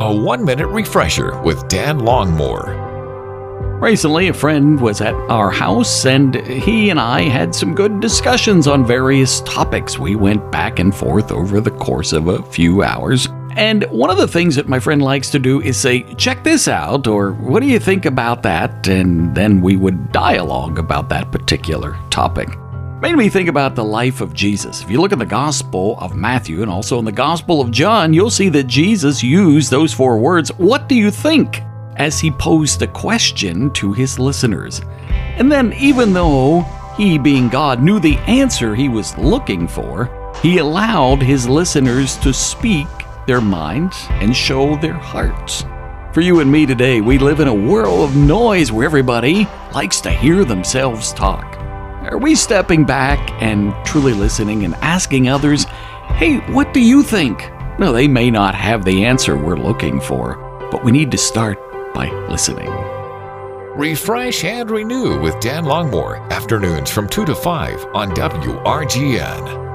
A one minute refresher with Dan Longmore. Recently, a friend was at our house and he and I had some good discussions on various topics. We went back and forth over the course of a few hours. And one of the things that my friend likes to do is say, check this out, or what do you think about that? And then we would dialogue about that particular topic. Made me think about the life of Jesus. If you look in the Gospel of Matthew and also in the Gospel of John, you'll see that Jesus used those four words, What do you think? as he posed a question to his listeners. And then, even though he, being God, knew the answer he was looking for, he allowed his listeners to speak their minds and show their hearts. For you and me today, we live in a world of noise where everybody likes to hear themselves talk. Are we stepping back and truly listening and asking others, hey, what do you think? No, they may not have the answer we're looking for, but we need to start by listening. Refresh and renew with Dan Longmore, afternoons from 2 to 5 on WRGN.